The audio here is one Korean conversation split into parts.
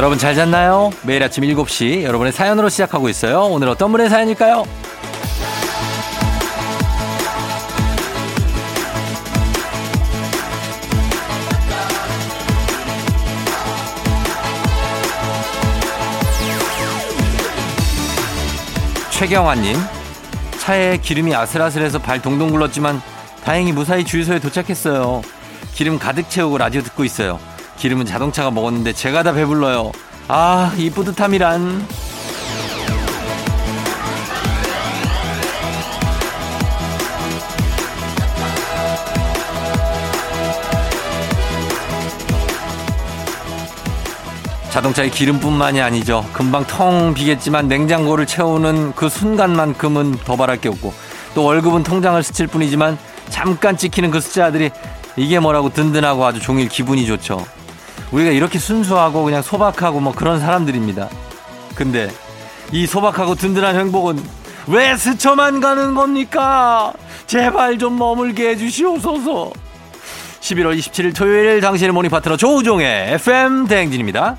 여러분 잘 잤나요? 매일 아침 7시 여러분의 사연으로 시작하고 있어요. 오늘 어떤 분의 사연일까요? 최경환님, 차에 기름이 아슬아슬해서 발 동동 굴렀지만 다행히 무사히 주유소에 도착했어요. 기름 가득 채우고 라디오 듣고 있어요. 기름은 자동차가 먹었는데 제가 다 배불러요. 아, 이 뿌듯함이란. 자동차의 기름뿐만이 아니죠. 금방 텅 비겠지만 냉장고를 채우는 그 순간만큼은 더 바랄 게 없고 또 월급은 통장을 스칠 뿐이지만 잠깐 찍히는 그 숫자들이 이게 뭐라고 든든하고 아주 종일 기분이 좋죠. 우리가 이렇게 순수하고 그냥 소박하고 뭐 그런 사람들입니다. 근데 이 소박하고 든든한 행복은 왜 스쳐만 가는 겁니까? 제발 좀 머물게 해주시옵소서. 11월 27일 토요일 당신의 모닝 파트너 조우종의 FM 대행진입니다.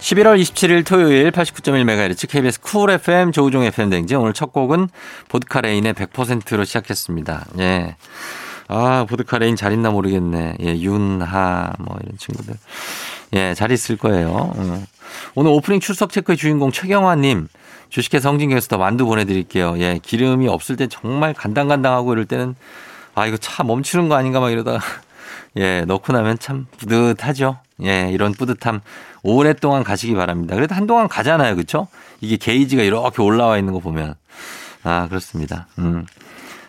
11월 27일 토요일 89.1MHz KBS 쿨 FM 조우종 FM 대행진 오늘 첫 곡은 보드카레인의 100%로 시작했습니다. 예. 아, 보드카 레인 잘 있나 모르겠네. 예, 윤하, 뭐, 이런 친구들. 예, 잘 있을 거예요. 어. 오늘 오프닝 출석 체크의 주인공 최경화님, 주식회사 성진경에서 더 만두 보내드릴게요. 예, 기름이 없을 때 정말 간당간당하고 이럴 때는, 아, 이거 차 멈추는 거 아닌가 막 이러다가, 예, 넣고 나면 참 뿌듯하죠. 예, 이런 뿌듯함 오랫동안 가시기 바랍니다. 그래도 한동안 가잖아요. 그쵸? 이게 게이지가 이렇게 올라와 있는 거 보면. 아, 그렇습니다. 음.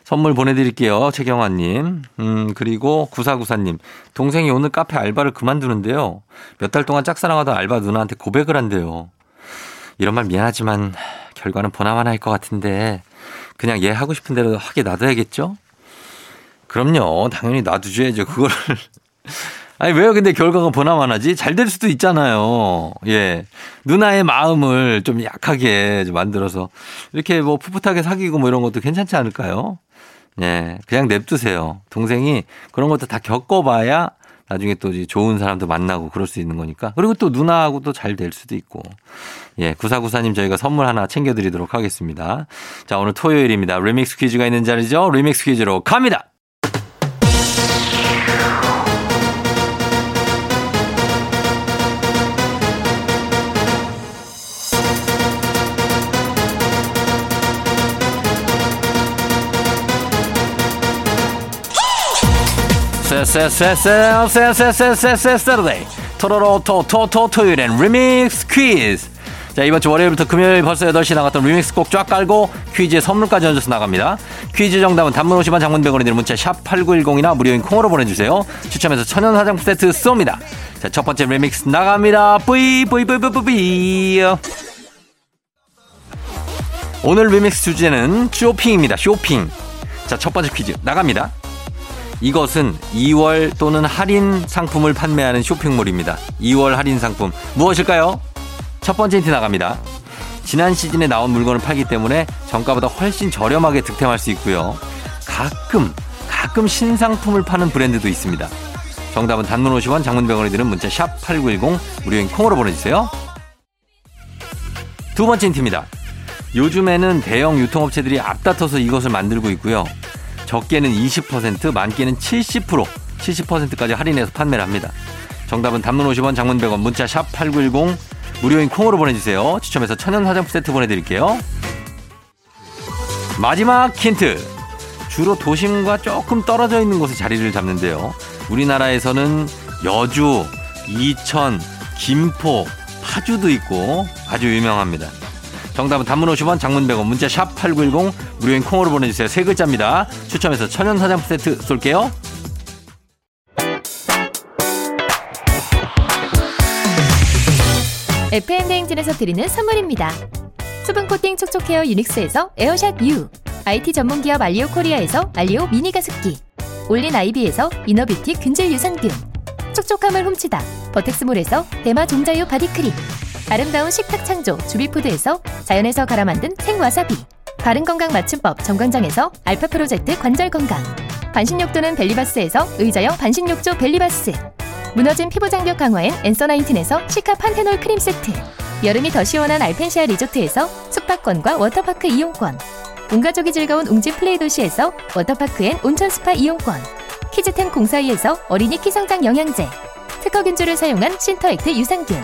선물 보내드릴게요. 최경환님. 음, 그리고 구사구사님. 동생이 오늘 카페 알바를 그만두는데요. 몇 달 동안 짝사랑하던 알바 누나한테 고백을 한대요. 이런 말 미안하지만 결과는 보나마나 할것 같은데 그냥 얘 하고 싶은 대로 하게 놔둬야겠죠? 그럼요. 당연히 놔두셔야죠. 그거를. 아니, 왜요? 근데 결과가 보나마나지? 잘 될 수도 있잖아요. 예. 누나의 마음을 좀 약하게 만들어서 이렇게 뭐 풋풋하게 사귀고 뭐 이런 것도 괜찮지 않을까요? 예, 그냥 냅두세요. 동생이 그런 것도 다 겪어봐야 나중에 또 좋은 사람도 만나고 그럴 수 있는 거니까. 그리고 또 누나하고도 잘 될 수도 있고. 예, 구사구사님 저희가 선물 하나 챙겨드리도록 하겠습니다. 자, 오늘 토요일입니다. 리믹스 퀴즈가 있는 자리죠? 리믹스 퀴즈로 갑니다! 세세세세세세세세세세세데이 토로로 토토토 토요일엔 리믹스 퀴즈 자 이번 주 월요일부터 금요일 벌써 8시 나갔던 리믹스 곡 쫙 깔고 퀴즈에 선물까지 얹어서 나갑니다. 퀴즈 정답은 단문 50원 장문 100원이 드는 문자 샵 8910이나 무료인 콩으로 보내주세요. 추첨해서 천연 화장품 세트 쏩니다. 자 첫 번째 리믹스 나갑니다. 뿌이 뿌이 뿌이 뿌이 뿌이 오늘 리믹스 주제는 쇼핑입니다. 쇼핑. 자 첫 번째 퀴즈 나갑니다 이것은 2월 또는 할인 상품을 판매하는 쇼핑몰입니다. 2월 할인 상품 무엇일까요? 첫 번째 힌트 나갑니다. 지난 시즌에 나온 물건을 팔기 때문에 정가보다 훨씬 저렴하게 득템할 수 있고요. 가끔 가끔 신상품을 파는 브랜드도 있습니다. 정답은 단문 50원 장문병원에 드는 문자 샵 8910 무료인 콩으로 보내주세요. 두 번째 힌트입니다. 요즘에는 대형 유통업체들이 앞다퉈서 이것을 만들고 있고요. 적게는 20%, 많게는 70%, 70%까지 할인해서 판매를 합니다. 정답은 단문 50원, 장문 100원, 문자 샵 8910, 무료인 콩으로 보내주세요. 추첨해서 천연 화장품 세트 보내드릴게요. 마지막 힌트. 주로 도심과 조금 떨어져 있는 곳에 자리를 잡는데요. 우리나라에서는 여주, 이천, 김포, 파주도 있고 아주 유명합니다. 정답은 단문 50원, 장문 100원, 문자 샵 8910, 무료인 콩으로 보내주세요. 세 글자입니다. 추첨해서 천연 화장품 세트 쏠게요. FM 대행진에서 드리는 선물입니다. 수분 코팅 촉촉 헤어 유닉스에서 에어샷 U, IT 전문 기업 알리오 코리아에서 알리오 미니 가습기, 올린 아이비에서 이너뷰티 균질 유산균, 촉촉함을 훔치다 버텍스몰에서 대마 종자유 바디 크림. 아름다운 식탁 창조 주비푸드에서 자연에서 갈아 만든 생와사비 바른건강 맞춤법 정관장에서 알파 프로젝트 관절 건강 반신욕조는 벨리바스에서 의자형 반신욕조 벨리바스 무너진 피부 장벽 강화엔 엔서 나인틴에서 시카 판테놀 크림 세트 여름이 더 시원한 알펜시아 리조트에서 숙박권과 워터파크 이용권 온 가족이 즐거운 웅진 플레이 도시에서 워터파크 엔 온천 스파 이용권 키즈텐 공사이에서 어린이 키성장 영양제 특허균주를 사용한 신터액트 유산균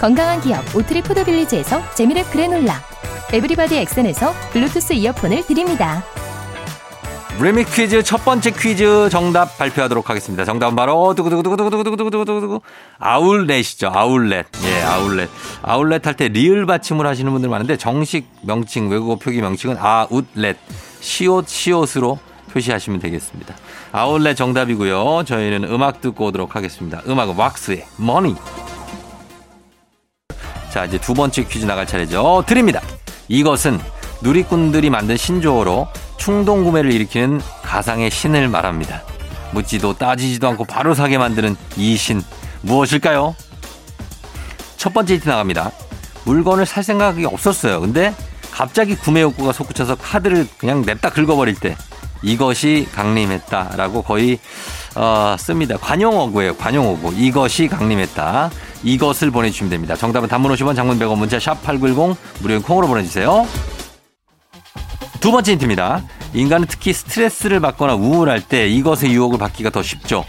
건강한 기업 오트리 푸드빌리지에서 재미랩 그래놀라 에브리바디 엑센에서 블루투스 이어폰을 드립니다. 리믹스 퀴즈 첫 번째 퀴즈 정답 발표하도록 하겠습니다. 정답은 바로 두구두구두구두구두구두구두구 아울렛이죠. 아울렛. 예, 아울렛. 아울렛 할 때 리을 받침을 하시는 분들 많은데 정식 명칭 외국어 표기 명칭은 아웃렛. 시옷 시옷으로 표시하시면 되겠습니다. 아울렛 정답이고요. 저희는 음악 듣고 오도록 하겠습니다. 음악은 왁스의 머니. 자, 이제 두 번째 퀴즈 나갈 차례죠. 드립니다. 이것은 누리꾼들이 만든 신조어로 충동 구매를 일으키는 가상의 신을 말합니다. 묻지도 따지지도 않고 바로 사게 만드는 이 신 무엇일까요? 첫 번째 힌트 나갑니다. 물건을 살 생각이 없었어요. 근데 갑자기 구매 욕구가 솟구쳐서 카드를 그냥 냅다 긁어버릴 때 이것이 강림했다라고 거의 어, 씁니다. 관용어구예요. 관용어구. 이것이 강림했다. 이것을 보내주시면 됩니다. 정답은 단문 50원, 장문 100원, 문자 샵 8910 무료인 콩으로 보내주세요. 두 번째 힌트입니다. 인간은 특히 스트레스를 받거나 우울할 때 이것의 유혹을 받기가 더 쉽죠.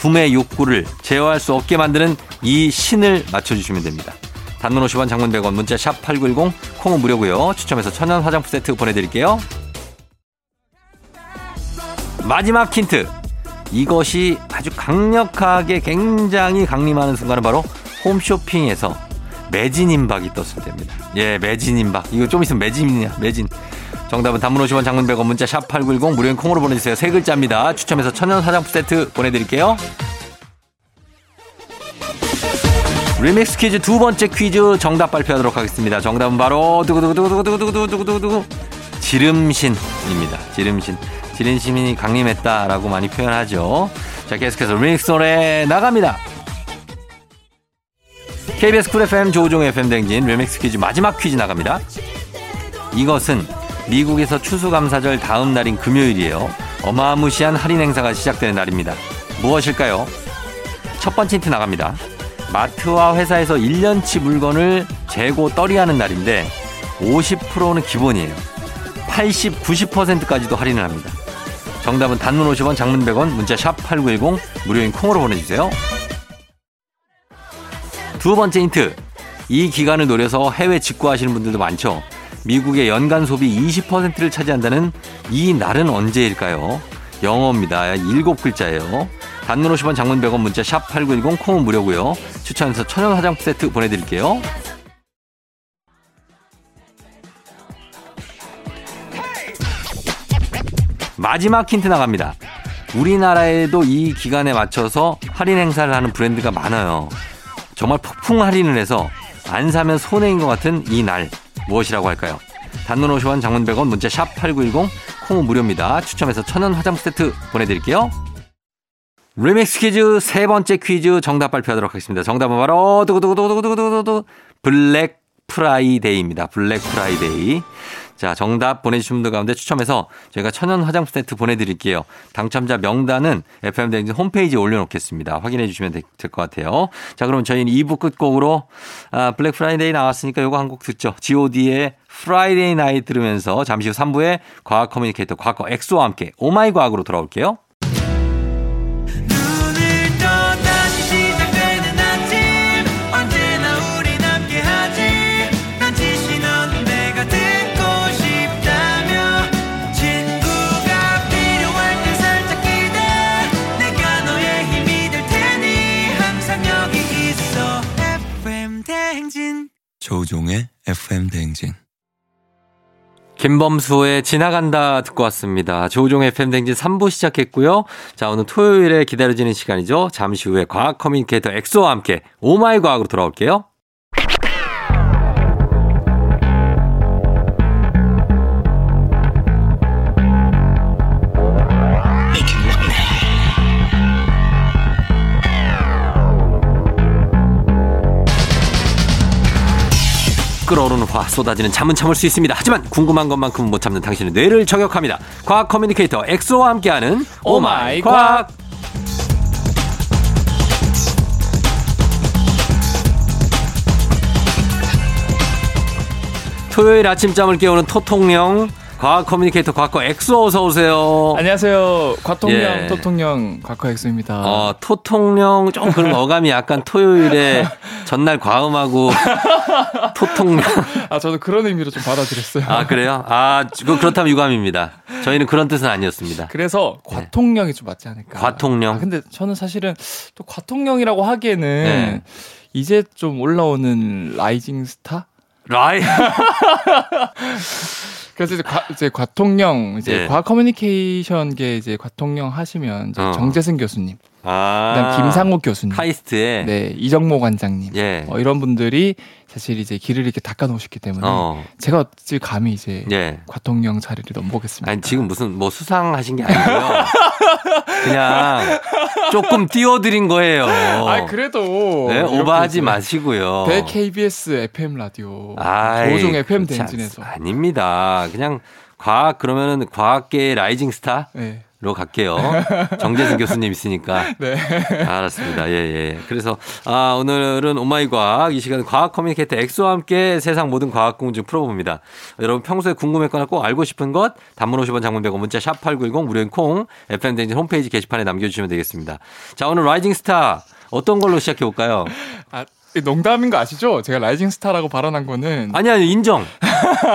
구매 욕구를 제어할 수 없게 만드는 이 신을 맞춰주시면 됩니다. 단문 50원, 장문 100원, 문자 샵 8910 콩은 무료고요. 추첨해서 천연 화장품 세트 보내드릴게요. 마지막 힌트. 이것이 아주 강력하게 굉장히 강림하는 순간은 바로 홈쇼핑에서 매진 임박이 떴을 때입니다. 예, 매진 임박. 이거 좀 있으면 매진이냐, 매진. 정답은 단문 50원 장문 100원 문자 샵 8910 무료인 콩으로 보내주세요. 세 글자입니다. 추첨해서 천연 화장품 세트 보내드릴게요. 리믹스 퀴즈 두 번째 퀴즈 정답 발표하도록 하겠습니다. 정답은 바로 두구두구두구두구두구두구두구두구 지름신입니다. 지름신. 지름신이 강림했다라고 많이 표현하죠. 자, 계속해서 리믹스 노래 나갑니다. KBS 쿨 FM 조우종 FM 댕진 리믹스 퀴즈 마지막 퀴즈 나갑니다. 이것은 미국에서 추수감사절 다음 날인 금요일이에요. 어마무시한 할인 행사가 시작되는 날입니다. 무엇일까요? 첫 번째 힌트 나갑니다. 마트와 회사에서 1년치 물건을 재고 떨이하는 날인데 50%는 기본이에요. 80, 90%까지도 할인을 합니다. 정답은 단문 50원, 장문 100원, 문자 샵 8910 무료인 콩으로 보내주세요. 두 번째 힌트. 이 기간을 노려서 해외 직구하시는 분들도 많죠. 미국의 연간 소비 20%를 차지한다는 이 날은 언제일까요? 영어입니다. 일곱 글자예요. 단문 50원 장문 100원 문자 샵 8910 콩은 무료고요. 추천해서 천연 화장품 세트 보내드릴게요. 마지막 힌트 나갑니다. 우리나라에도 이 기간에 맞춰서 할인 행사를 하는 브랜드가 많아요. 정말 폭풍 할인을 해서 안 사면 손해인 것 같은 이 날 무엇이라고 할까요? 단문 50원 장문 100원 문자 샵 8910 콩은 무료입니다. 추첨해서 천연 화장품 세트 보내드릴게요. 리믹스 퀴즈 세 번째 퀴즈 정답 발표하도록 하겠습니다. 정답은 바로 두구두구두구두구두구두구 블랙 프라이데이입니다. 블랙 프라이데이. 자, 정답 보내주신 분들 가운데 추첨해서 저희가 천연 화장품 세트 보내드릴게요. 당첨자 명단은 FM대행진 홈페이지에 올려놓겠습니다. 확인해 주시면 될 것 같아요. 자, 그럼 저희는 2부 끝곡으로 아, 블랙 프라이데이 나왔으니까 요거 한 곡 듣죠. god의 Friday Night 들으면서 잠시 후 3부에 과학 커뮤니케이터 과커 엑소와 함께 oh my 과학으로 돌아올게요. 조우종의 FM 대행진. 김범수의 지나간다 듣고 왔습니다. 조우종의 FM 댕진 3부 시작했고요. 자, 오늘 토요일에 기다려지는 시간이죠. 잠시 후에 과학 커뮤니케이터 엑소와 함께 oh my 과학으로 돌아올게요. 끓어오르는 화 쏟아지는 잠은 참을 수 있습니다. 하지만 궁금한 것만큼은 못 참는 당신의 뇌를 저격합니다. 과학 커뮤니케이터 엑소와 함께하는 oh my 과학. 토요일 아침잠을 깨우는 토통령 과학 커뮤니케이터 과커 엑소 어서 오세요. 안녕하세요. 과통령, 예. 토통령, 과커 엑소입니다. 어, 토통령 좀 그런 어감이 약간 토요일에 전날 과음하고 토통령. 아, 저도 그런 의미로 좀 받아들였어요. 아, 그래요? 아, 그- 그렇다면 유감입니다. 저희는 그런 뜻은 아니었습니다. 그래서 과통령이 좀 맞지 않을까. 과통령? 아, 근데 저는 사실은 또 과통령이라고 하기에는 네. 이제 좀 올라오는 rising star? 라이. 그래서 이제, 과, 이제 과통령, 이제 예. 과학 커뮤니케이션계 이제 과통령 하시면 이제 어. 정재승 교수님, 아. 그다음 김상욱 교수님, 카이스트에. 네 이정모 관장님, 예. 어, 이런 분들이 사실 이제 길을 이렇게 닦아 놓으셨기 때문에 어. 제가 어찌 감히 이제 예. 과통령 자리를 넘보겠습니다. 아니, 지금 무슨 뭐 수상하신 게 아니고요. 그냥 조금 띄워드린 거예요. 아 그래도 네, 오버하지 마시고요. 대 KBS FM 라디오 조우종 FM 않- 아닙니다. 그냥 과학 그러면은 과학계의 rising star 로 네. 갈게요. 정재승 교수님 있으니까. 네. 알았습니다. 예, 예. 그래서, 아, 오늘은 오마이 과학, 이 시간은 과학 커뮤니케이터 엑소와 함께 세상 모든 과학 궁금 풀어봅니다. 여러분 평소에 궁금했거나 꼭 알고 싶은 것, 단문 50원 장문 100원 문자 샵8910 무료인 콩, FM대행진 홈페이지 게시판에 남겨주시면 되겠습니다. 자, 오늘 rising star 어떤 걸로 시작해 볼까요? 아 농담인 거 아시죠? 제가 rising star라고 발언한 거는 아니, 아니, 인정.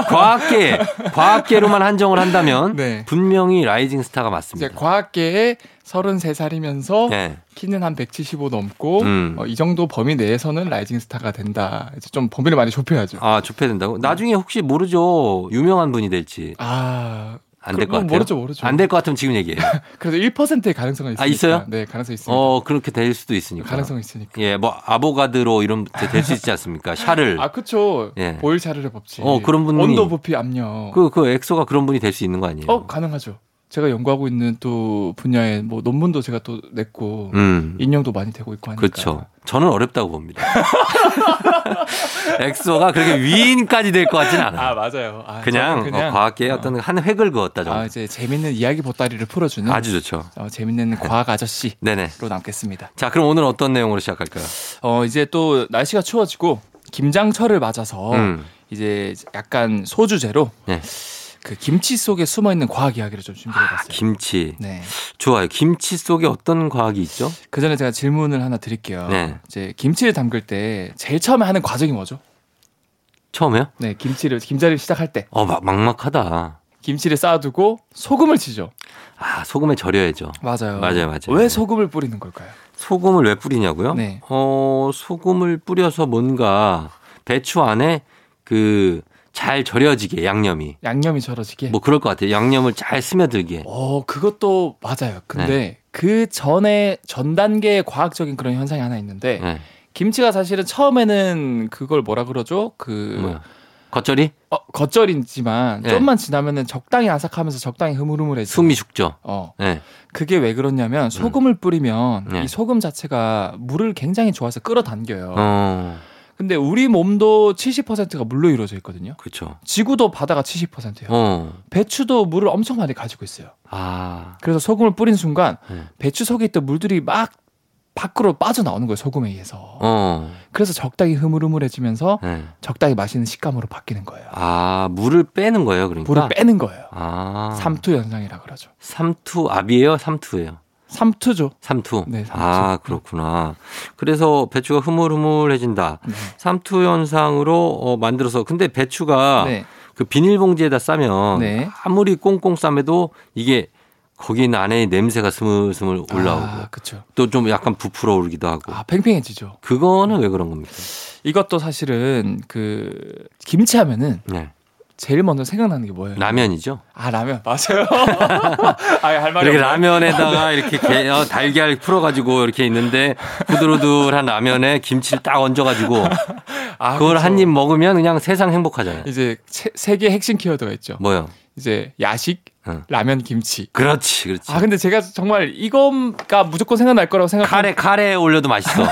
과학계, 과학계로만 한정을 한다면 네. 분명히 rising star가 맞습니다. 과학계에 33살이면서 네. 키는 한 175 넘고 음. 어, 이 정도 범위 내에서는 rising star가 된다. 이제 좀 범위를 많이 좁혀야죠. 아, 좁혀야 된다고? 나중에 혹시 모르죠. 유명한 분이 될지. 아, 안 될것 그건 같아요. 모르죠, 모르죠. 안 될 것 같으면 지금 얘기해요. 그래도 1%의 가능성은 있으니까. 아, 있어요? 네, 가능성 있습니다. 어, 그렇게 될 수도 있으니까. 가능성 있으니까. 예, 뭐 아보가드로 이런 될 수 있지 않습니까? 샤를. 아, 그쵸. 예. 보일 샤를의 법칙. 어, 그런 분이- 온도 부피 압력. 그, 그 엑소가 그런 분이 될 수 있는 거 아니에요? 어, 가능하죠. 제가 연구하고 있는 또 분야에 뭐 논문도 제가 또 냈고 음. 인용도 많이 되고 있고 하니까. 그렇죠. 저는 어렵다고 봅니다. 엑소가 그렇게 위인까지 될 것 같진 않아요. 아, 맞아요. 아, 그냥, 그냥 어, 과학계의 어떤 한 획을 그었다 정도. 아, 이제 재밌는 이야기 보따리를 풀어주는 아주 좋죠. 어, 재밌는 과학 아저씨로 네네. 남겠습니다. 자, 그럼 오늘 어떤 내용으로 시작할까요? 어, 이제 또 날씨가 추워지고 김장철을 맞아서 음. 이제 약간 소주제로 네. 그 김치 속에 숨어 있는 과학 이야기를 좀 준비해봤어요. 아, 김치. 네. 좋아요. 김치 속에 어떤 과학이 있죠? 그 전에 제가 질문을 하나 드릴게요. 네. 이제 김치를 담글 때 제일 처음에 하는 과정이 뭐죠? 처음에요? 네, 김치를 김자리를 시작할 때 어, 막, 막막하다. 김치를 쌓아두고 소금을 치죠. 아, 소금에 절여야죠. 맞아요. 맞아요, 맞아요. 왜 소금을 뿌리는 걸까요? 소금을 왜 뿌리냐고요? 네. 어, 소금을 뿌려서 뭔가 배추 안에 그 잘 절여지게 양념이 양념이 절어지게. 뭐 그럴 것 같아요. 양념을 잘 스며들게. 어, 그것도 맞아요. 근데 네. 그 전에 전 단계의 과학적인 그런 현상이 하나 있는데 네. 김치가 사실은 처음에는 그걸 뭐라 그러죠? 그 뭐야? 겉절이? 어, 겉절이지만 네. 좀만 지나면은 적당히 아삭하면서 적당히 흐물흐물해져. 숨이 죽죠. 어. 네. 그게 왜 그러냐면 소금을 뿌리면 네. 이 소금 자체가 물을 굉장히 좋아서 끌어당겨요. 어, 근데 우리 몸도 70%가 물로 이루어져 있거든요. 그렇죠. 지구도 바다가 70%예요. 어, 배추도 물을 엄청 많이 가지고 있어요. 아, 그래서 소금을 뿌린 순간 네. 배추 속에 있던 물들이 막 밖으로 빠져나오는 거예요. 소금에 의해서. 어, 그래서 적당히 흐물흐물해지면서 네. 적당히 맛있는 식감으로 바뀌는 거예요. 아, 물을 빼는 거예요, 그러니까. 물을 빼는 거예요. 아, 삼투 현상이라 그러죠. 삼투 압이에요, 삼투예요. 삼투죠. 삼투. 네, 삼투. 아, 그렇구나. 그래서 배추가 흐물흐물해진다. 네. 삼투 현상으로 어, 만들어서 근데 배추가 네. 그 비닐봉지에다 싸면 네. 아무리 꽁꽁 싸매도 이게 거기 는 안에 냄새가 스물스물 올라오고 아. 또 좀 약간 부풀어 오르기도 하고 아, 팽팽해지죠. 그거는 왜 그런 겁니까? 이것도 사실은 그 김치 하면은 네. 제일 먼저 생각나는 게 뭐예요? 라면이죠. 아 라면 맞아요. 아할 말이 이렇게 없네. 라면에다가 이렇게 게- 어, 달걀 풀어가지고 이렇게 있는데 부들부들한 라면에 김치를 딱 얹어가지고 아, 그걸 그쵸. 한입 먹으면 그냥 세상 행복하잖아요. 이제 세, 세 개의 핵심 키워드가 있죠. 뭐요? 이제 야식, 응. 라면, 김치. 그렇지, 그렇지. 아 근데 제가 정말 이거가 무조건 생각날 거라고 생각. 카레 카레에 올려도 맛있어.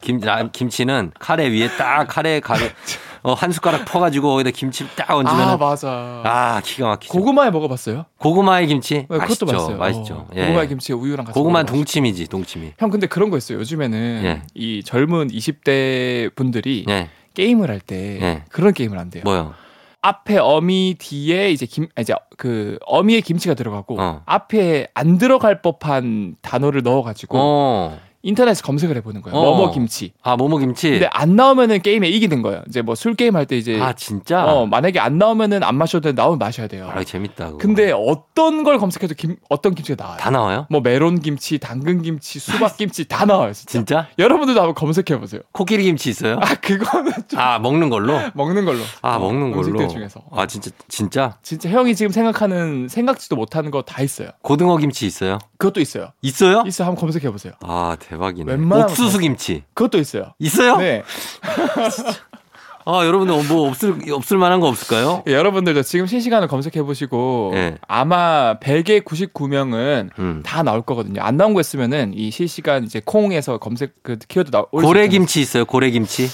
김 라- 김치는 카레 위에 딱 카레 가루 어, 한 숟가락 퍼가지고 거기다 김치를 딱 얹으면 아 아, 맞아. 기가 막히죠. 고구마에 먹어봤어요? 고구마의 김치 네, 맛있죠, 그것도 맛있어요. 맛있죠. 어, 예. 고구마 김치에 우유랑 같이. 고구마. 동치미지, 동치미. 형 근데 그런 거 있어요. 요즘에는 예. 이 젊은 20대 분들이 예, 게임을 할때 예. 그런 게임을 한대요. 뭐요? 앞에 어미 뒤에 이제 김 아, 이제 그 어미에 김치가 들어가고 어. 앞에 안 들어갈 법한 단어를 넣어가지고 어, 인터넷에 검색을 해보는 거예요. 어. 뭐뭐 김치. 아 뭐뭐 김치. 근데 안 나오면은 게임에 이기는 거예요. 이제 뭐 술 게임 할 때 이제 아 진짜? 어 만약에 안 나오면은 안 마셔도 돼 나오면 마셔야 돼요. 아 재밌다. 그거. 근데 어떤 걸 검색해도 김 어떤 김치가 나와요. 다 나와요? 뭐 메론 김치, 당근 김치, 수박 김치 다 나와요. 진짜. 진짜? 여러분들도 한번 검색해 보세요. 코끼리 김치 있어요? 아 그거는 좀 아 먹는 걸로? 먹는 걸로. 아 어, 먹는 걸로. 중에서. 아 진짜 진짜 진짜 형이 지금 생각하는 생각지도 못하는 거 다 있어요. 고등어 김치 있어요? 그것도 있어요. 있어요? 있어 한번 검색해 보세요. 아 대박 이네. 웬만하면 옥수수 다- 김치 그것도 있어요. 있어요? 네. 아 여러분들 뭐 없을 없을 만한 거 없을까요? 예, 여러분들도 지금 실시간으로 검색해 보시고 예. 아마 100에 99명은 음. 다 나올 거거든요. 안 나온 거 있으면은 이 실시간 이제 콩에서 검색 그 키워드 나 올릴 수 고래. 김치 있어요? 고래 김치?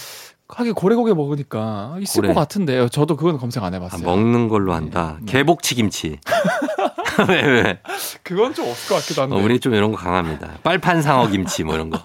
하긴 고래고기 먹으니까 있을 고래. 것 같은데요. 저도 그건 검색 안 아, 해봤어요. 먹는 걸로 한다. 네. 개복치 김치. 왜 왜? 그건 좀 없을 것 같기도 한데. 어, 우리 좀 이런 거 강합니다. 빨판 상어 김치 뭐 이런 거.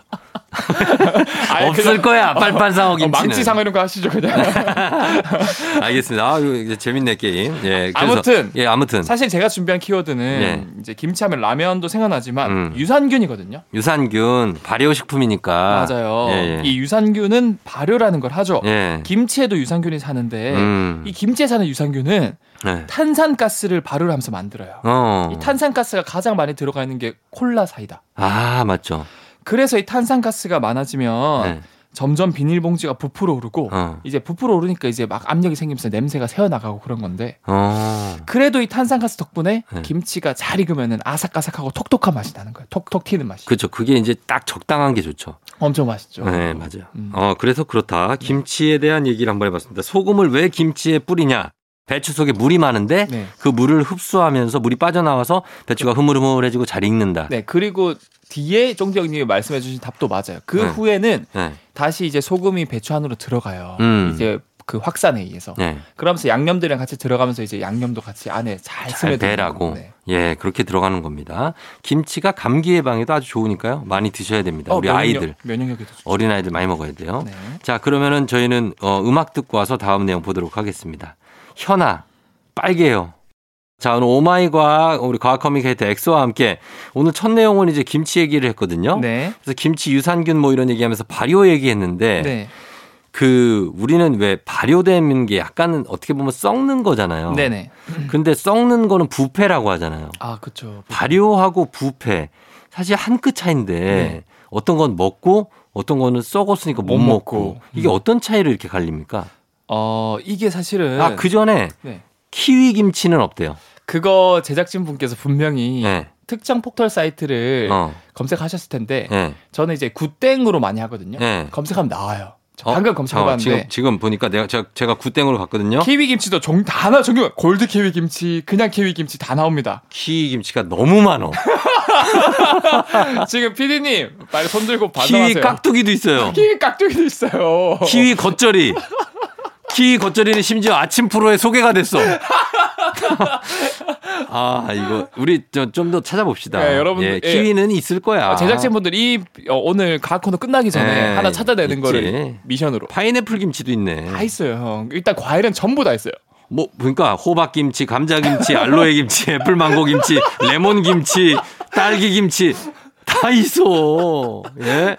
아예 없을 그냥- 거야. 빨판 상어 어, 김치는. 망치상 이런 거 하시죠 그냥. 알겠습니다. 아, 이거 재밌네 게임. 예. 그래서- 아무튼. 예, 아무튼 사실 제가 준비한 키워드는 네. 이제 김치하면 라면도 생각나지만 음. 유산균이거든요. 유산균 발효식품이니까. 맞아요. 예, 예. 이 유산균은 발효라는 걸 하죠. 예. 김치에도 유산균이 사는데 음. 이 김치에 사는 유산균은 네. 탄산가스를 발효를 하면서 만들어요. 어. 이 탄산가스가 가장 많이 들어가 있는 게 콜라 사이다. 아, 맞죠. 그래서 이 탄산가스가 많아지면 네. 점점 비닐봉지가 부풀어 오르고 어. 이제 부풀어 오르니까 이제 막 압력이 생기면서 냄새가 새어나가고 그런 건데 어. 그래도 이 탄산가스 덕분에 네. 김치가 잘 익으면은 아삭아삭하고 톡톡한 맛이 나는 거예요. 톡톡 튀는 맛이. 그렇죠. 그게 이제 딱 적당한 게 좋죠. 엄청 맛있죠. 네, 맞아요. 음. 어, 그래서 그렇다. 김치에 대한 얘기를 한번 해봤습니다. 소금을 왜 김치에 뿌리냐? 배추 속에 물이 많은데 네. 그 물을 흡수하면서 물이 빠져나와서 배추가 흐물흐물해지고 잘 익는다. 네, 그리고 뒤에 쫑디형님이 말씀해주신 답도 맞아요. 그 네. 후에는 네. 다시 이제 소금이 배추 안으로 들어가요. 음. 이제 그 확산에 의해서. 네. 그러면서 양념들이랑 같이 들어가면서 이제 양념도 같이 안에 잘 잘 스며들고. 네. 예, 그렇게 들어가는 겁니다. 김치가 감기 예방에도 아주 좋으니까요. 많이 드셔야 됩니다. 우리 어, 면역력- 아이들, 면역력에도 좋죠. 어린 아이들 많이 먹어야 돼요. 네. 자, 그러면은 저희는 어, 음악 듣고 와서 다음 내용 보도록 하겠습니다. 현아, 빨개요. 자, 오늘 오마이과학, 우리 과학 커뮤니케이터 엑소와 함께 오늘 첫 내용은 이제 김치 얘기를 했거든요. 네. 그래서 김치 유산균 뭐 이런 얘기 하면서 발효 얘기했는데 네. 그 우리는 왜 발효되는 게 약간은 어떻게 보면 썩는 거잖아요. 네네. 근데 썩는 거는 부패라고 하잖아요. 아, 그쵸. 발효하고 부패 사실 한 끗 차인데 네. 어떤 건 먹고 어떤 거는 썩었으니까 못, 못 먹고. 먹고. 이게 음. 어떤 차이를 이렇게 갈립니까? 어, 이게 사실은. 아 그 전에 네. 키위 김치는 없대요. 그거 제작진 분께서 분명히 네. 특정 포털 사이트를 어. 검색하셨을 텐데 네. 저는 이제 굿땡으로 많이 하거든요. 네. 검색하면 나와요. 저 어? 방금 잠깐만, 검색해봤는데 지금 지금 보니까 내가 제가, 제가 굿땡으로 갔거든요. 키위 김치도 종 다나 정규 골드 키위 김치, 그냥 키위 김치 다 나옵니다. 키위 김치가 너무 많어. 지금 피디님 빨리 손 들고 키위 반성하세요. 깍두기도 있어요. 키위 깍두기도 있어요. 키위 겉절이. 키위 겉절이는 심지어 아침 프로에 소개가 됐어. 아, 이거 우리 좀 더 찾아봅시다. 네, 여러분들, 예, 예. 키위는 있을 거야. 어, 제작진분들이 어, 오늘 과학 코너 끝나기 전에 네, 하나 찾아내는 있지. 거를 미션으로 파인애플 김치도 있네. 다 있어요, 형. 일단 과일은 전부 다 있어요. 뭐 그러니까 호박 김치, 감자 김치, 알로에 김치, 애플 망고 김치, 레몬 김치, 딸기 김치 다 있어. 예.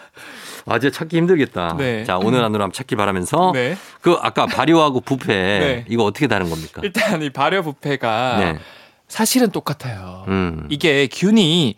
아, 제 찾기 힘들겠다. 네. 자, 오늘 안으로 한번 찾기 바라면서 네. 그 아까 발효하고 부패 네. 이거 어떻게 다른 겁니까? 일단 이 발효 부패가 네. 사실은 똑같아요. 음. 이게 균이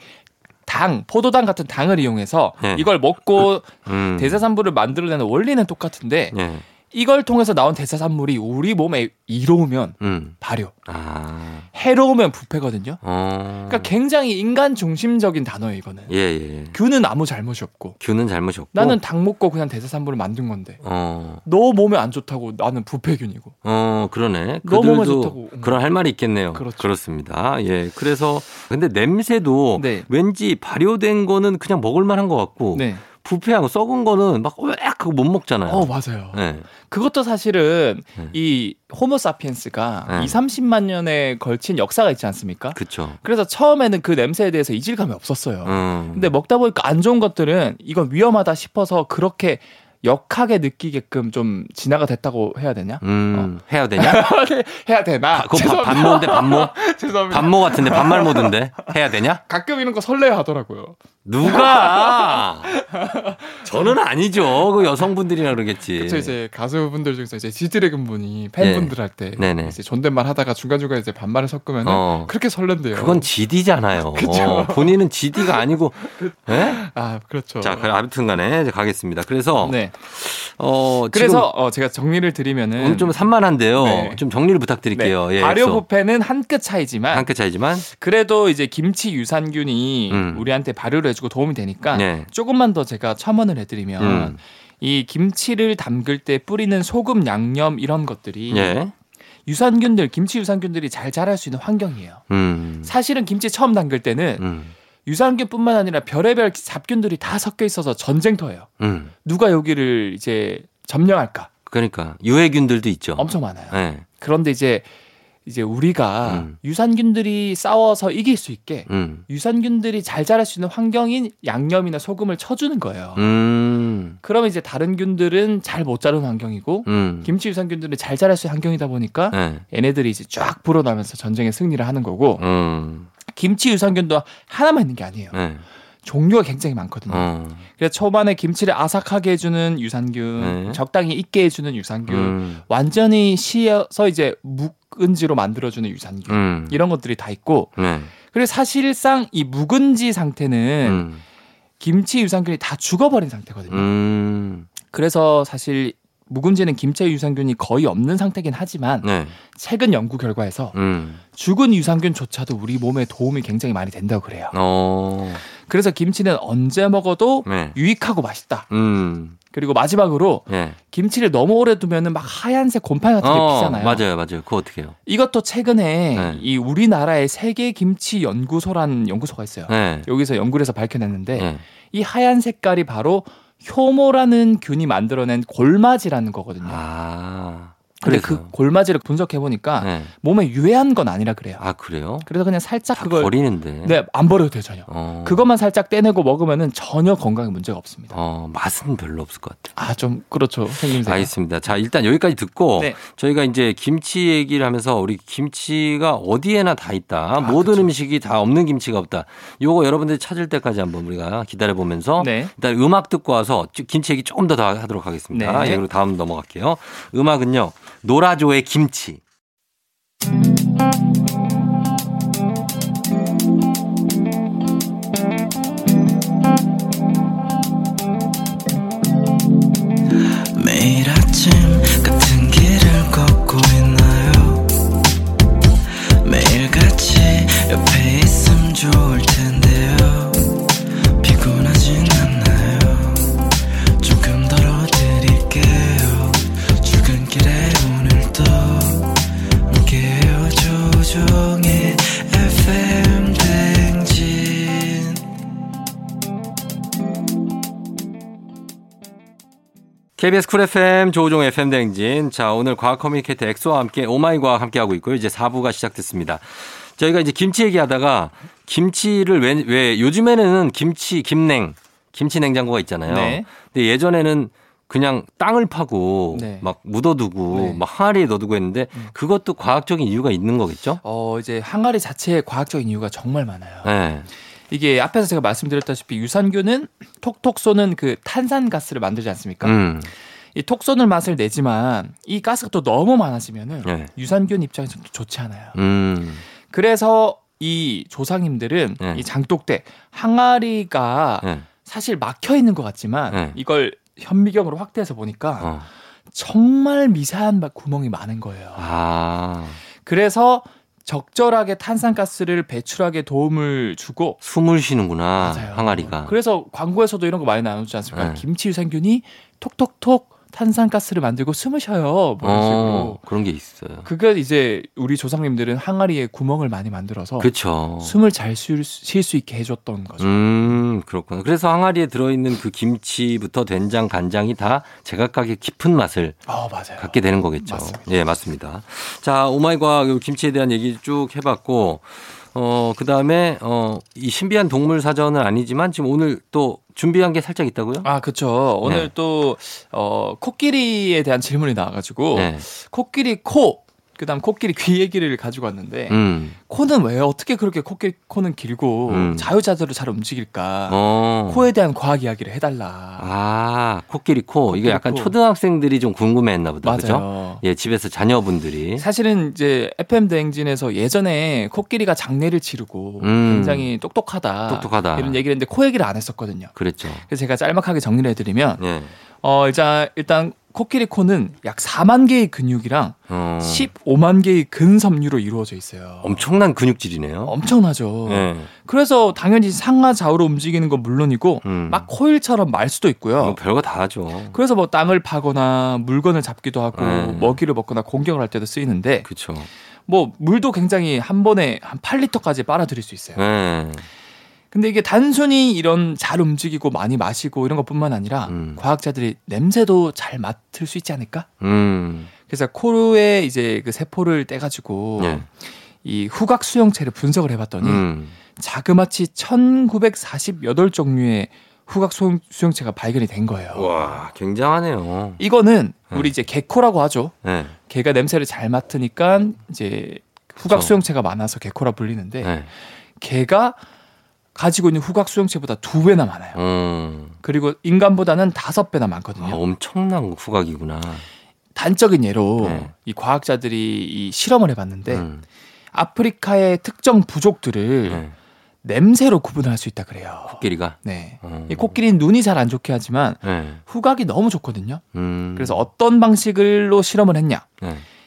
당, 포도당 같은 당을 이용해서 네. 이걸 먹고 음. 대사산물을 만들어내는 원리는 똑같은데 예. 이걸 통해서 나온 대사산물이 우리 몸에 이로우면 음. 발효, 아. 해로우면 부패거든요. 어. 그러니까 굉장히 인간 중심적인 단어예요, 이거는. 예, 예. 균은 아무 잘못이 없고 균은 잘못이 없고. 나는 당 먹고 그냥 대사산물을 만든 건데 어. 너 몸에 안 좋다고 나는 부패균이고 어, 그러네. 너무 그들도 좋다고. 음. 그런 할 말이 있겠네요. 그렇죠. 렇습니다 예. 그래서 근데 냄새도 네. 왠지 발효된 거는 그냥 먹을 만한 것 같고 네. 부패하고 썩은 거는 막 으악 하고 못 먹잖아요. 어, 맞아요. 예. 그것도 사실은 네. 이 호모 사피엔스가 네. 2, 30만 년에 걸친 역사가 있지 않습니까? 그쵸. 그래서 처음에는 그 냄새에 대해서 이질감이 없었어요. 음. 근데 먹다 보니까 안 좋은 것들은 이건 위험하다 싶어서 그렇게 역하게 느끼게끔 좀 진화가 됐다고 해야 되냐? 음, 해야 되냐? 해야 되나? 그거 밥- 반모인데 반모? 죄송합니다. 반모 같은데 반말 모드인데 해야 되냐? 가끔 이런 거 설레 하더라고요. 누가? 저는 아니죠. 그 여성분들이라 그러겠지. 그쵸 이제 가수분들 중에서 이제 지드래곤 분이 팬분들 할때 네네. 이제 존댓말 하다가 중간중간 이제 반말을 섞으면 은 어. 그렇게 설렌대요. 그건 GD잖아요. 그쵸. 본인은 GD가 아니고. 예? 아 그렇죠. 자, 그 아무튼 간에 이제 가겠습니다. 그래서 네. 어 그래서 어, 제가 정리를 드리면은 오늘 좀 산만한데요. 네. 좀 정리를 부탁드릴게요. 네. 예. 발효. 부패는 한 끗 차이지만 한 끗 차이지만 그래도 이제 김치 유산균이 음. 우리한테 발효를 해주고 도움이 되니까 네. 조금만 더 제가 첨언을 해드리면 음. 이 김치를 담글 때 뿌리는 소금, 양념 이런 것들이 예. 유산균들, 김치 유산균들이 잘 자랄 수 있는 환경이에요. 음. 사실은 김치 처음 담글 때는 음. 유산균뿐만 아니라 별의별 잡균들이 다 섞여 있어서 전쟁터예요. 음. 누가 여기를 이제 점령할까? 그러니까 유해균들도 있죠. 엄청 많아요. 예. 그런데 이제 이제 우리가 음. 유산균들이 싸워서 이길 수 있게 음. 유산균들이 잘 자랄 수 있는 환경인 양념이나 소금을 쳐주는 거예요. 음. 그러면 이제 다른 균들은 잘 못 자라는 환경이고 음. 김치 유산균들은 잘 자랄 수 있는 환경이다 보니까 예. 얘네들이 이제 쫙 불어나면서 전쟁에 승리를 하는 거고 음. 김치 유산균도 하나만 있는 게 아니에요. 예. 종류가 굉장히 많거든요. 어. 그래서 초반에 김치를 아삭하게 해주는 유산균, 네. 적당히 익게 해주는 유산균, 음. 완전히 쉬어서 이제 묵은지로 만들어주는 유산균 음. 이런 것들이 다 있고 네. 그리고 사실상 이 묵은지 상태는 음. 김치 유산균이 다 죽어버린 상태거든요. 음. 그래서 사실 묵은지는 김치 유산균이 거의 없는 상태긴 하지만 네. 최근 연구 결과에서 음. 죽은 유산균조차도 우리 몸에 도움이 굉장히 많이 된다고 그래요. 어. 그래서 김치는 언제 먹어도 네. 유익하고 맛있다. 음. 그리고 마지막으로 예. 김치를 너무 오래 두면은 막 하얀색 곰팡이 같은 게 어, 피잖아요. 맞아요, 맞아요. 그거 어떻게 해요? 이것도 최근에 네. 이 우리나라의 세계 김치 연구소라는 연구소가 있어요. 네. 여기서 연구를 해서 밝혀냈는데 예. 이 하얀 색깔이 바로 효모라는 균이 만들어낸 골마지라는 거거든요. 아. 근데 그래서. 그 골마지를 분석해 보니까 네. 몸에 유해한 건 아니라 그래요. 아, 그래요? 그래서 그냥 살짝 다 그걸 버리는데. 네, 안 버려도 돼요, 전혀. 어. 그것만 살짝 떼내고 먹으면은 전혀 건강에 문제가 없습니다. 어, 맛은 별로 없을 것 같아요. 아, 좀 그렇죠. 생김새. 알겠습니다. 자, 일단 여기까지 듣고 네. 저희가 이제 김치 얘기를 하면서 우리 김치가 어디에나 다 있다. 모든 아, 그쵸. 음식이 다 없는 김치가 없다. 요거 여러분들이 찾을 때까지 한번 우리가 기다려 보면서 네. 일단 음악 듣고 와서 쭉 김치 얘기 조금 더다 하도록 하겠습니다. 네. 예, 그리고 다음 넘어갈게요. 음악은요. 노라조의 김치. KBS 쿨 FM 조우종 FM 대행진. 자, 오늘 과학 커뮤니케이터 엑소와 함께 오마이 과학 함께 하고 있고요. 이제 4부가 시작됐습니다. 저희가 이제 김치 얘기하다가 김치를 왜, 왜 요즘에는 김치, 김냉, 김치 냉장고가 있잖아요. 네. 근데 예전에는 그냥 땅을 파고 네. 막 묻어두고 네. 막 항아리에 넣어두고 했는데 그것도 과학적인 이유가 있는 거겠죠? 어, 이제 항아리 자체에 과학적인 이유가 정말 많아요. 네. 이게 앞에서 제가 말씀드렸다시피 유산균은 톡톡 쏘는 그 탄산가스를 만들지 않습니까? 음. 이톡 쏘는 맛을 내지만 이 가스가 또 너무 많아지면은 네. 유산균 입장에서는 또 좋지 않아요. 음. 그래서 이 조상님들은 네. 이 장독대 항아리가 네. 사실 막혀 있는 것 같지만 네. 이걸 현미경으로 확대해서 보니까 어. 정말 미세한 막 구멍이 많은 거예요. 아, 그래서 적절하게 탄산가스를 배출하게 도움을 주고 숨을 쉬는구나. 맞아요. 항아리가. 그래서 광고에서도 이런 거 많이 나누지 않습니까? 네. 김치 유산균이 톡톡톡 탄산가스를 만들고 숨을 쉬어요. 뭐 이런 어, 식으로. 그런 게 있어요. 그게 이제 우리 조상님들은 항아리에 구멍을 많이 만들어서 그렇죠. 숨을 잘 쉴 수 있게 해줬던 거죠. 음, 그렇구나. 그래서 항아리에 들어있는 그 김치부터 된장, 간장이 다 제각각의 깊은 맛을 아 맞아요. 갖게 되는 거겠죠. 맞습니다. 예, 맞습니다. 자, 오마이과학 요 김치에 대한 얘기 쭉 해봤고, 어, 그 다음에, 어, 이 신비한 동물 사전은 아니지만 지금 오늘 또 준비한 게 살짝 있다고요? 아 그렇죠. 오늘 네. 또 어, 코끼리에 대한 질문이 나와가지고 네. 코끼리 코 그다음 코끼리 귀 얘기를 가지고 왔는데 음, 코는 왜 어떻게 그렇게 코끼리 코는 길고 음. 자유자재로 잘 움직일까? 어. 코에 대한 과학 이야기를 해달라. 아, 코끼리 코. 이게 코끼리 약간 코. 초등학생들이 좀 궁금해 했나 보다. 그죠? 맞아요. 예, 집에서 자녀분들이. 사실은 이제 FM 대행진에서 예전에 코끼리가 장례를 치르고 음. 굉장히 똑똑하다, 똑똑하다. 이런 얘기를 했는데 코 얘기를 안 했었거든요. 그랬죠. 그래서 제가 짤막하게 정리를 해드리면 예. 어 일단 일단 코끼리 코는 약 4만 개의 근육이랑 어. 15만 개의 근섬유로 이루어져 있어요. 엄청난 근육질이네요. 엄청나죠. 예. 그래서 당연히 상하 좌우로 움직이는 건 물론이고 음. 막 코일처럼 말 수도 있고요. 뭐 별거 다 하죠. 그래서 뭐 땅을 파거나 물건을 잡기도 하고 네. 먹이를 먹거나 공격을 할 때도 쓰이는데 그렇죠. 뭐 물도 굉장히 한 번에 한 8리터까지 빨아들일 수 있어요. 예. 근데 이게 단순히 이런 잘 움직이고 많이 마시고 이런 것뿐만 아니라 음. 과학자들이 냄새도 잘 맡을 수 있지 않을까? 음. 그래서 코에 이제 그 세포를 떼가지고 예. 이 후각 수용체를 분석을 해봤더니 음. 자그마치 1948 종류의 후각 수용, 수용체가 발견이 된 거예요. 와, 굉장하네요. 이거는 네. 우리 이제 개코라고 하죠. 예. 개가 냄새를 잘 맡으니까 이제 후각 그쵸. 수용체가 많아서 개코라 불리는데 예. 개가 가지고 있는 후각 수용체보다 두 배나 많아요. 음. 그리고 인간보다는 다섯 배나 많거든요. 아, 엄청난 후각이구나. 단적인 예로 네. 이 과학자들이 이 실험을 해봤는데 음. 아프리카의 특정 부족들을 예. 냄새로 구분할 수 있다 그래요. 코끼리가. 네. 어. 이 코끼리는 눈이 잘 안 좋게 하지만 예. 후각이 너무 좋거든요. 음. 그래서 어떤 방식으로 실험을 했냐?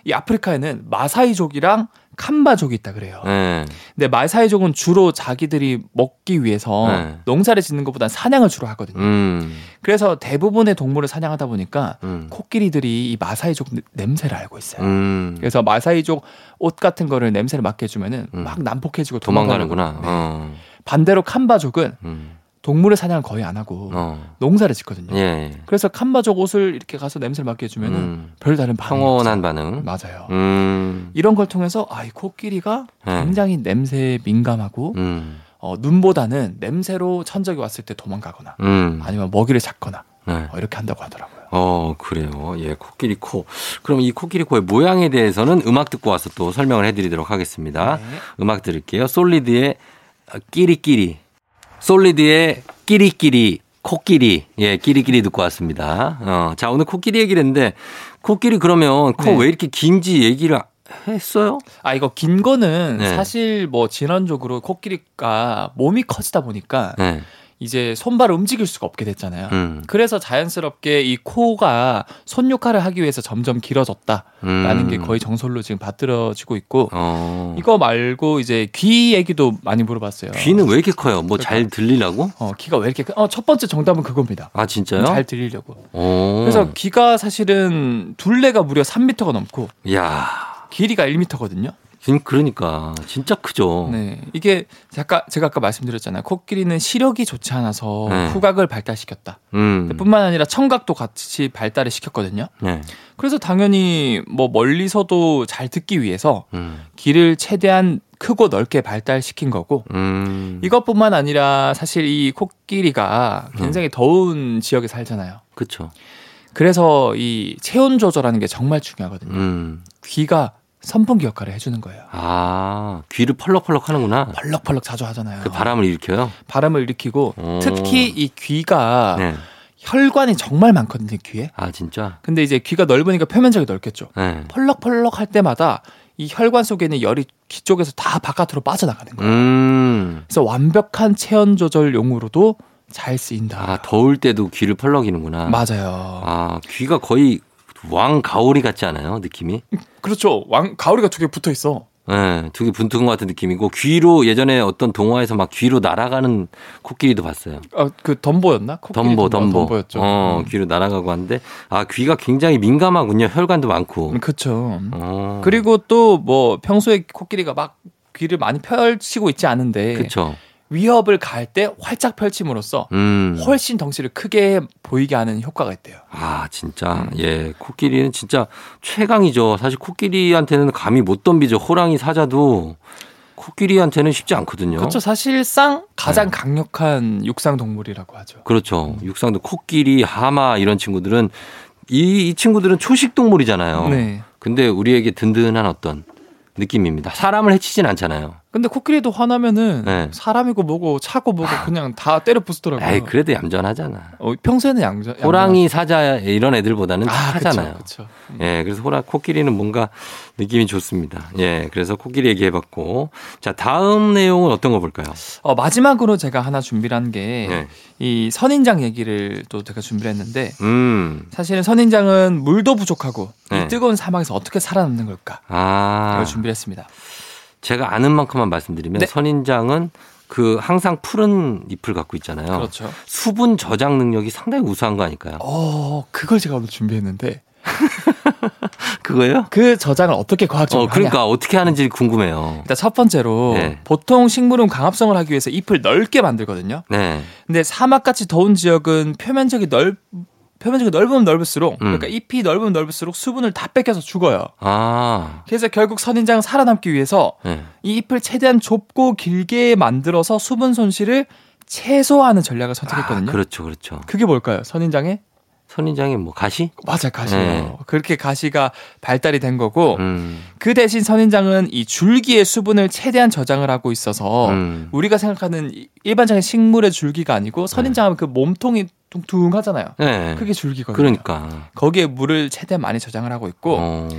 예. 이 아프리카에는 마사이족이랑 캄바족이 있다 그래요. 예. 근데 마사이족은 주로 자기들이 먹기 위해서 네. 농사를 짓는 것보단 사냥을 주로 하거든요. 음. 그래서 대부분의 동물을 사냥하다 보니까 음. 코끼리들이 이 마사이족 느- 냄새를 알고 있어요. 음. 그래서 마사이족 옷 같은 거를 냄새를 맡게 해주면은 음. 막 난폭해지고 도망가는구나. 도망가는구나. 네. 어. 반대로 캄바족은 음. 동물을 사냥을 거의 안 하고 어. 농사를 짓거든요. 예. 그래서 캄바족 옷을 이렇게 가서 냄새를 맡게 해주면은 음. 별다른 반응이 평온한. 반응. 맞아요. 음. 이런 걸 통해서 아 이 코끼리가 네. 굉장히 냄새에 민감하고 음. 어, 눈보다는 냄새로 천적이 왔을 때 도망가거나 음. 아니면 먹이를 잡거나 네. 어, 이렇게 한다고 하더라고요. 어, 그래요. 예, 코끼리 코. 그럼 이 코끼리 코의 모양에 대해서는 음악 듣고 와서 또 설명을 해드리도록 하겠습니다. 네. 음악 들을게요. 솔리드의 끼리끼리. 솔리드의 끼리끼리. 코끼리. 예, 끼리끼리 듣고 왔습니다. 어, 자, 오늘 코끼리 얘기를 했는데, 코끼리 그러면 코 네. 왜 이렇게 긴지 얘기를 했어요? 아 이거 긴 거는 네. 사실 뭐 진화적으로 코끼리가 몸이 커지다 보니까 네. 이제 손발을 움직일 수가 없게 됐잖아요. 음. 그래서 자연스럽게 이 코가 손 역할을 하기 위해서 점점 길어졌다라는 음. 게 거의 정설로 지금 받들어지고 있고 어. 이거 말고 이제 귀 얘기도 많이 물어봤어요. 귀는 왜 이렇게 커요? 뭐 잘 들리려고? 어, 귀가 왜 이렇게 크- 어, 첫 번째 정답은 그겁니다. 아, 진짜요? 잘 들리려고. 오. 그래서 귀가 사실은 둘레가 무려 3m가 넘고 야 길이가 1m거든요. 진- 그러니까 진짜 크죠. 네. 이게 제가, 제가 아까 말씀드렸잖아요. 코끼리는 시력이 좋지 않아서 네. 후각을 발달시켰다. 음. 뿐만 아니라 청각도 같이 발달을 시켰거든요. 네. 그래서 당연히 뭐 멀리서도 잘 듣기 위해서 음. 귀를 최대한 크고 넓게 발달시킨 거고 음. 이것뿐만 아니라 사실 이 코끼리가 굉장히 더운 지역에 살잖아요. 그쵸. 그래서 이 체온 조절하는 게 정말 중요하거든요. 음. 귀가 선풍기 역할을 해주는 거예요. 아, 귀를 펄럭펄럭 하는구나. 펄럭펄럭 자주 하잖아요. 그 바람을 일으켜요? 바람을 일으키고 오. 특히 이 귀가 네. 혈관이 정말 많거든요, 귀에. 아, 진짜? 근데 이제 귀가 넓으니까 표면적이 넓겠죠. 네. 펄럭펄럭 할 때마다 이 혈관 속에 있는 열이 귀 쪽에서 다 바깥으로 빠져나가는 거예요. 음. 그래서 완벽한 체온 조절용으로도 잘 쓰인다. 아, 더울 때도 귀를 펄럭이는구나. 맞아요. 아, 귀가 거의 왕 가오리 같지 않아요? 느낌이? 그렇죠. 왕 가오리가 두 개 붙어 있어. 예, 두개 분투근 같은 느낌이고 귀로 예전에 어떤 동화에서 막 귀로 날아가는 코끼리도 봤어요. 아, 그 덤보였나? 덤보, 덤보. 덤보였죠. 어, 음. 귀로 날아가고 하는데 아, 귀가 굉장히 민감하군요. 혈관도 많고. 음, 그렇죠. 어. 그리고 또 뭐 평소에 코끼리가 막 귀를 많이 펼치고 있지 않은데 그렇죠. 위협을 가할 때 활짝 펼침으로써 음. 훨씬 덩치를 크게 보이게 하는 효과가 있대요. 아, 진짜. 음. 예. 코끼리는 진짜 최강이죠. 사실 코끼리한테는 감히 못 덤비죠. 호랑이 사자도 코끼리한테는 쉽지 않거든요. 그렇죠. 사실상 가장 네. 강력한 육상 동물이라고 하죠. 그렇죠. 육상도 코끼리, 하마 이런 친구들은 이, 이 친구들은 초식 동물이잖아요. 네. 근데 우리에게 든든한 어떤 느낌입니다. 사람을 해치진 않잖아요. 근데 코끼리도 화나면은 네. 사람이고 뭐고 차고 뭐고 그냥 다 때려 부수더라고요. 에이, 그래도 얌전하잖아. 어, 평소에는 양자 호랑이, 사자 이런 애들보다는 착하잖아요. 그렇죠. 예, 그래서 호랑 코끼리는 뭔가 느낌이 좋습니다. 예, 그래서 코끼리 얘기해봤고, 자 다음 내용은 어떤 거 볼까요? 어, 마지막으로 제가 하나 준비를 한게이 네. 선인장 얘기를 또 제가 준비를 했는데 음, 사실은 선인장은 물도 부족하고 네. 이 뜨거운 사막에서 어떻게 살아남는 걸까? 아, 이걸 준비를 했습니다. 제가 아는 만큼만 말씀드리면 네. 선인장은 그 항상 푸른 잎을 갖고 있잖아요. 그렇죠. 수분 저장 능력이 상당히 우수한 거 아닐까요? 어, 그걸 제가 오늘 준비했는데 그거예요? 그 저장을 어떻게 과학적으로 어, 그러니까 어떻게 하는지 궁금해요. 일단 첫 번째로 네. 보통 식물은 광합성을 하기 위해서 잎을 넓게 만들거든요. 네, 근데 사막같이 더운 지역은 표면적이 넓 표면적이 넓으면 넓을수록 음. 그러니까 잎이 넓으면 넓을수록 수분을 다 뺏겨서 죽어요. 아, 그래서 결국 선인장은 살아남기 위해서 네. 이 잎을 최대한 좁고 길게 만들어서 수분 손실을 최소화하는 전략을 선택했거든요. 아, 그렇죠, 그렇죠. 그게 뭘까요? 선인장의 선인장이 뭐 가시? 맞아요, 가시요. 네. 그렇게 가시가 발달이 된 거고 음, 그 대신 선인장은 이 줄기의 수분을 최대한 저장을 하고 있어서 음. 우리가 생각하는 이- 일반적인 식물의 줄기가 아니고 선인장은 그 몸통이 퉁퉁하잖아요. 네. 그게 줄기거든요. 그러니까. 거기에 물을 최대한 많이 저장을 하고 있고 어,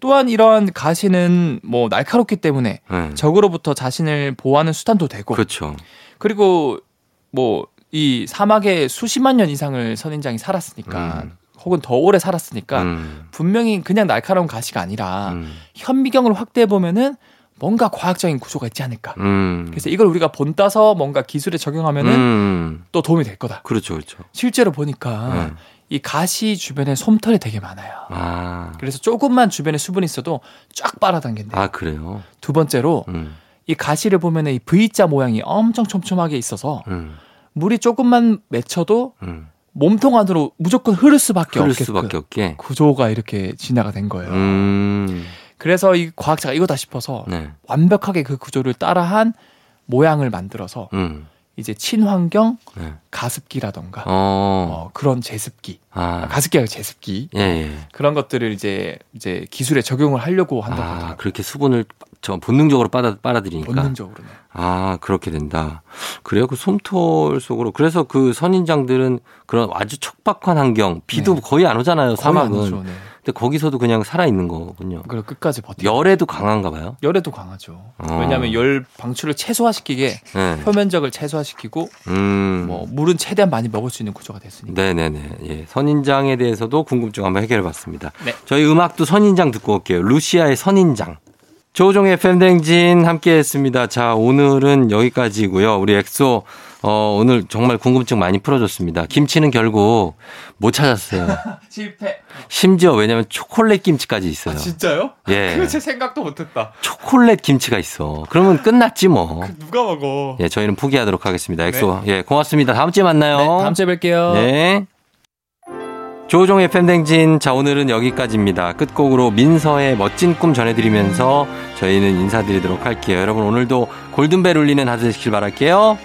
또한 이런 가시는 뭐 날카롭기 때문에 네. 적으로부터 자신을 보호하는 수단도 되고 그렇죠. 그리고 뭐 이 사막에 수십만 년 이상을 선인장이 살았으니까 음. 혹은 더 오래 살았으니까 음, 분명히 그냥 날카로운 가시가 아니라 음, 현미경을 확대해 보면은 뭔가 과학적인 구조가 있지 않을까. 음. 그래서 이걸 우리가 본 따서 뭔가 기술에 적용하면은 음, 또 도움이 될 거다. 그렇죠, 그렇죠. 실제로 보니까 네. 이 가시 주변에 솜털이 되게 많아요. 아, 그래서 조금만 주변에 수분이 있어도 쫙 빨아당긴대요. 아 그래요. 두 번째로 음, 이 가시를 보면은 이 V자 모양이 엄청 촘촘하게 있어서 음, 물이 조금만 맺혀도 음. 몸통 안으로 무조건 흐를 수밖에 흐를 없게 수밖에 없게. 구조가 이렇게 진화가 된 거예요. 음, 그래서 이 과학자가 이거다 싶어서 네, 완벽하게 그 구조를 따라한 모양을 만들어서 음, 이제 친환경 네. 가습기라던가 어, 어, 그런 제습기, 아, 아, 가습기가 제습기 예, 예. 그런 것들을 이제 이제 기술에 적용을 하려고 한다고 아, 하더라고요. 그렇게 수분을 저 본능적으로 빨아 빨아들이니까. 본능적으로는. 아, 그렇게 된다. 그래요. 그 솜털 속으로. 그래서 그 선인장들은 그런 아주 척박한 환경, 비도 네. 거의 안 오잖아요. 거의 안 사막은. 오죠, 네. 근데 거기서도 그냥 살아 있는 거군요. 그리고 끝까지 버티. 열에도 강한가 봐요. 열에도 강하죠. 어. 왜냐하면 열 방출을 최소화시키게 네. 표면적을 최소화시키고 음. 뭐 물은 최대한 많이 먹을 수 있는 구조가 됐으니까. 네네네. 예. 선인장에 대해서도 궁금증 한번 해결해 봤습니다. 네. 저희 음악도 선인장 듣고 올게요. 루시아의 선인장. 조우종의 FM대행진 함께 했습니다. 자, 오늘은 여기까지고요. 우리 엑소, 어, 오늘 정말 궁금증 많이 풀어줬습니다. 김치는 결국 못 찾았어요. 실패. 심지어 왜냐면 초콜릿 김치까지 있어요. 아, 진짜요? 예. 그거 제 생각도 못했다. 초콜릿 김치가 있어. 그러면 끝났지 뭐. 누가 먹어? 예, 저희는 포기하도록 하겠습니다. 엑소. 예, 고맙습니다. 다음 주에 만나요. 네, 다음 주에 뵐게요. 네. 조우종의 FM대행진. 자, 오늘은 여기까지입니다. 끝곡으로 민서의 멋진 꿈 전해드리면서 저희는 인사드리도록 할게요. 여러분, 오늘도 골든벨 울리는 하루 되시길 바랄게요.